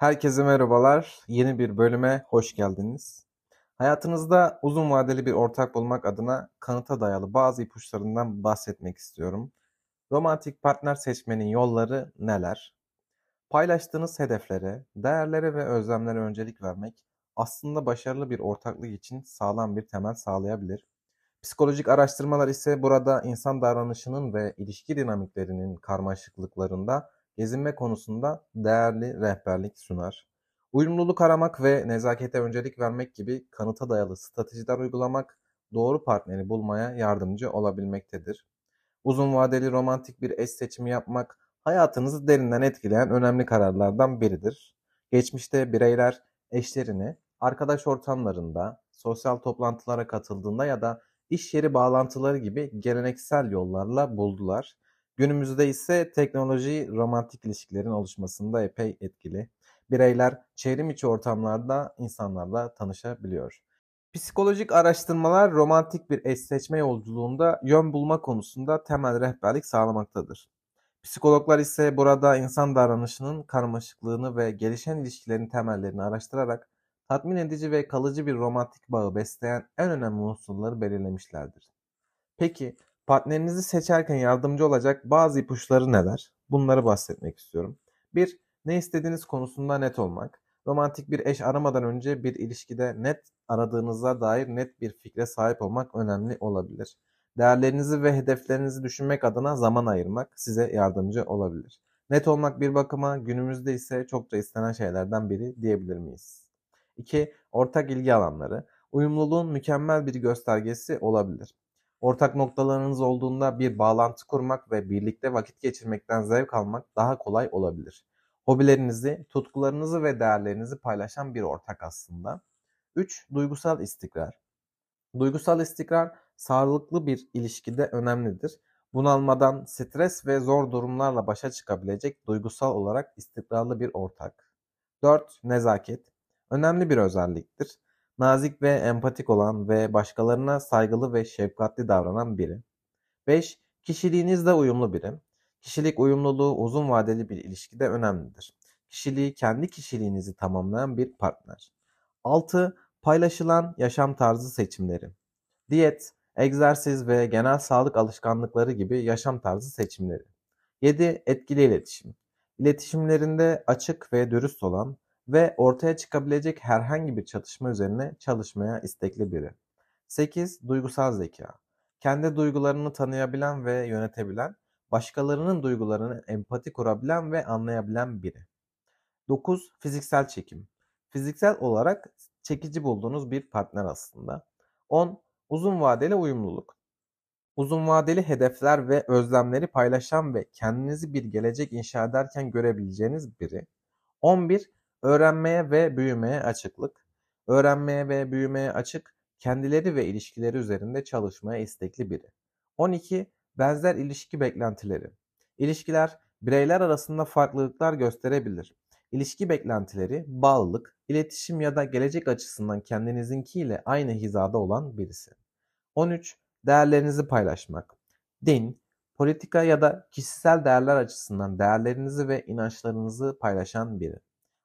Herkese merhabalar. Yeni bir bölüme hoş geldiniz. Hayatınızda uzun vadeli bir ortak bulmak adına kanıta dayalı bazı ipuçlarından bahsetmek istiyorum. Romantik partner seçmenin yolları neler? Paylaştığınız hedeflere, değerlere ve özlemlere öncelik vermek aslında başarılı bir ortaklık için sağlam bir temel sağlayabilir. Psikolojik araştırmalar ise burada insan davranışının ve ilişki dinamiklerinin karmaşıklıklarında gezinme konusunda değerli rehberlik sunar. Uyumluluk aramak ve nezakete öncelik vermek gibi kanıta dayalı stratejiler uygulamak doğru partneri bulmaya yardımcı olabilmektedir. Uzun vadeli romantik bir eş seçimi yapmak hayatınızı derinden etkileyen önemli kararlardan biridir. Geçmişte bireyler eşlerini arkadaş ortamlarında, sosyal toplantılara katıldığında ya da iş yeri bağlantıları gibi geleneksel yollarla buldular. Günümüzde ise teknoloji romantik ilişkilerin oluşmasında epey etkili. Bireyler çevrim içi ortamlarda insanlarla tanışabiliyor. Psikolojik araştırmalar romantik bir eş seçme yolculuğunda yön bulma konusunda temel rehberlik sağlamaktadır. Psikologlar ise burada insan davranışının karmaşıklığını ve gelişen ilişkilerin temellerini araştırarak tatmin edici ve kalıcı bir romantik bağı besleyen en önemli unsurları belirlemişlerdir. Peki partnerinizi seçerken yardımcı olacak bazı ipuçları neler? Bunları bahsetmek istiyorum. 1. Ne istediğiniz konusunda net olmak. Romantik bir eş aramadan önce bir ilişkide net aradığınıza dair net bir fikre sahip olmak önemli olabilir. Değerlerinizi ve hedeflerinizi düşünmek adına zaman ayırmak size yardımcı olabilir. Net olmak bir bakıma günümüzde ise çokça istenen şeylerden biri diyebilir miyiz? 2. Ortak ilgi alanları. Uyumluluğun mükemmel bir göstergesi olabilir. Ortak noktalarınız olduğunda bir bağlantı kurmak ve birlikte vakit geçirmekten zevk almak daha kolay olabilir. Hobilerinizi, tutkularınızı ve değerlerinizi paylaşan bir ortak aslında. 3. Duygusal istikrar. Duygusal istikrar sağlıklı bir ilişkide önemlidir. Bunalmadan, stres ve zor durumlarla başa çıkabilecek duygusal olarak istikrarlı bir ortak. 4. Nezaket. Önemli bir özelliktir. Nazik ve empatik olan ve başkalarına saygılı ve şefkatli davranan biri. 5. Kişiliğinizle uyumlu biri. Kişilik uyumluluğu uzun vadeli bir ilişkide önemlidir. Kişiliği kendi kişiliğinizi tamamlayan bir partner. 6. Paylaşılan yaşam tarzı seçimleri. Diyet, egzersiz ve genel sağlık alışkanlıkları gibi yaşam tarzı seçimleri. 7. Etkili iletişim. İletişimlerinde açık ve dürüst olan ve ortaya çıkabilecek herhangi bir çatışma üzerine çalışmaya istekli biri. 8. Duygusal zeka. Kendi duygularını tanıyabilen ve yönetebilen, başkalarının duygularını empati kurabilen ve anlayabilen biri. 9. Fiziksel çekim. Fiziksel olarak çekici bulduğunuz bir partner aslında. 10. Uzun vadeli uyumluluk. Uzun vadeli hedefler ve özlemleri paylaşan ve kendinizi bir gelecek inşa ederken görebileceğiniz biri. 11. Öğrenmeye ve büyümeye açıklık. Öğrenmeye ve büyümeye açık, kendileri ve ilişkileri üzerinde çalışmaya istekli biri. 12. Benzer ilişki beklentileri. İlişkiler bireyler arasında farklılıklar gösterebilir. İlişki beklentileri, bağlılık, iletişim ya da gelecek açısından kendinizinkiyle aynı hizada olan birisi. 13. Değerlerinizi paylaşmak. Din, politika ya da kişisel değerler açısından değerlerinizi ve inançlarınızı paylaşan biri.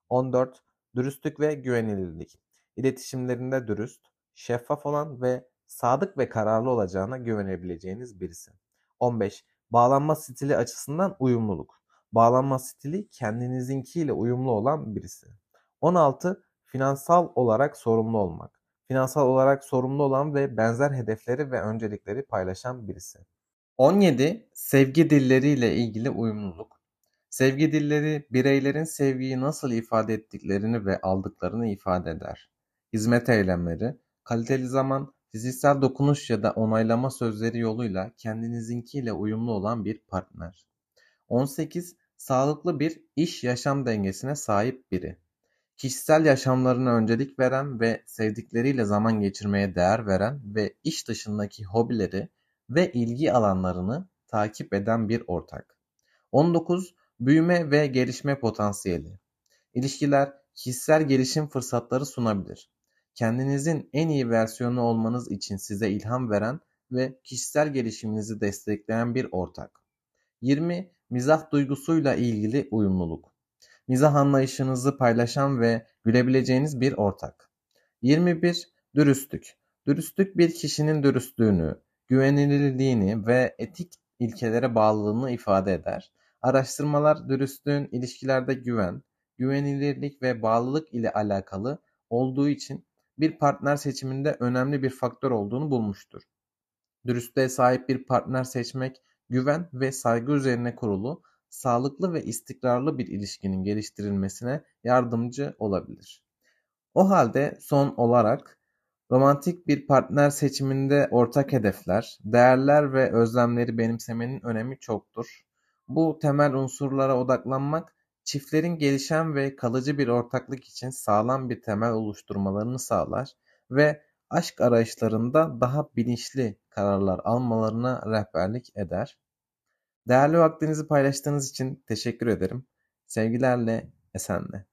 14. Dürüstlük ve güvenilirlik. İletişimlerinde dürüst, şeffaf olan ve sadık ve kararlı olacağına güvenebileceğiniz birisi. 15. Bağlanma stili açısından uyumluluk. Bağlanma stili kendinizinkiyle uyumlu olan birisi. 16. Finansal olarak sorumlu olmak. Finansal olarak sorumlu olan ve benzer hedefleri ve öncelikleri paylaşan birisi. 17. Sevgi dilleriyle ilgili uyumluluk. Sevgi dilleri bireylerin sevgiyi nasıl ifade ettiklerini ve aldıklarını ifade eder. Hizmet eylemleri, kaliteli zaman, fiziksel dokunuş ya da onaylama sözleri yoluyla kendinizinkiyle uyumlu olan bir partner. 18. Sağlıklı bir iş-yaşam dengesine sahip biri. Kişisel yaşamlarına öncelik veren ve sevdikleriyle zaman geçirmeye değer veren ve iş dışındaki hobileri ve ilgi alanlarını takip eden bir ortak. 19. Büyüme ve gelişme potansiyeli. İlişkiler kişisel gelişim fırsatları sunabilir. Kendinizin en iyi versiyonu olmanız için size ilham veren ve kişisel gelişiminizi destekleyen bir ortak. 20. Mizah duygusuyla ilgili uyumluluk. mizah anlayışınızı paylaşan ve gülebileceğiniz bir ortak. 21. Dürüstlük. Dürüstlük bir kişinin dürüstlüğünü, güvenilirliğini ve etik ilkelere bağlılığını ifade eder. Araştırmalar dürüstlüğün ilişkilerde güven, güvenilirlik ve bağlılık ile alakalı olduğu için bir partner seçiminde önemli bir faktör olduğunu bulmuştur. Dürüstlüğe sahip bir partner seçmek, güven ve saygı üzerine kurulu, sağlıklı ve istikrarlı bir ilişkinin geliştirilmesine yardımcı olabilir. O halde son olarak romantik bir partner seçiminde ortak hedefler, değerler ve özlemleri benimsemenin önemi çoktur. Bu temel unsurlara odaklanmak çiftlerin gelişen ve kalıcı bir ortaklık için sağlam bir temel oluşturmalarını sağlar ve aşk arayışlarında daha bilinçli kararlar almalarına rehberlik eder. Değerli vaktinizi paylaştığınız için teşekkür ederim. Sevgilerle, esenle.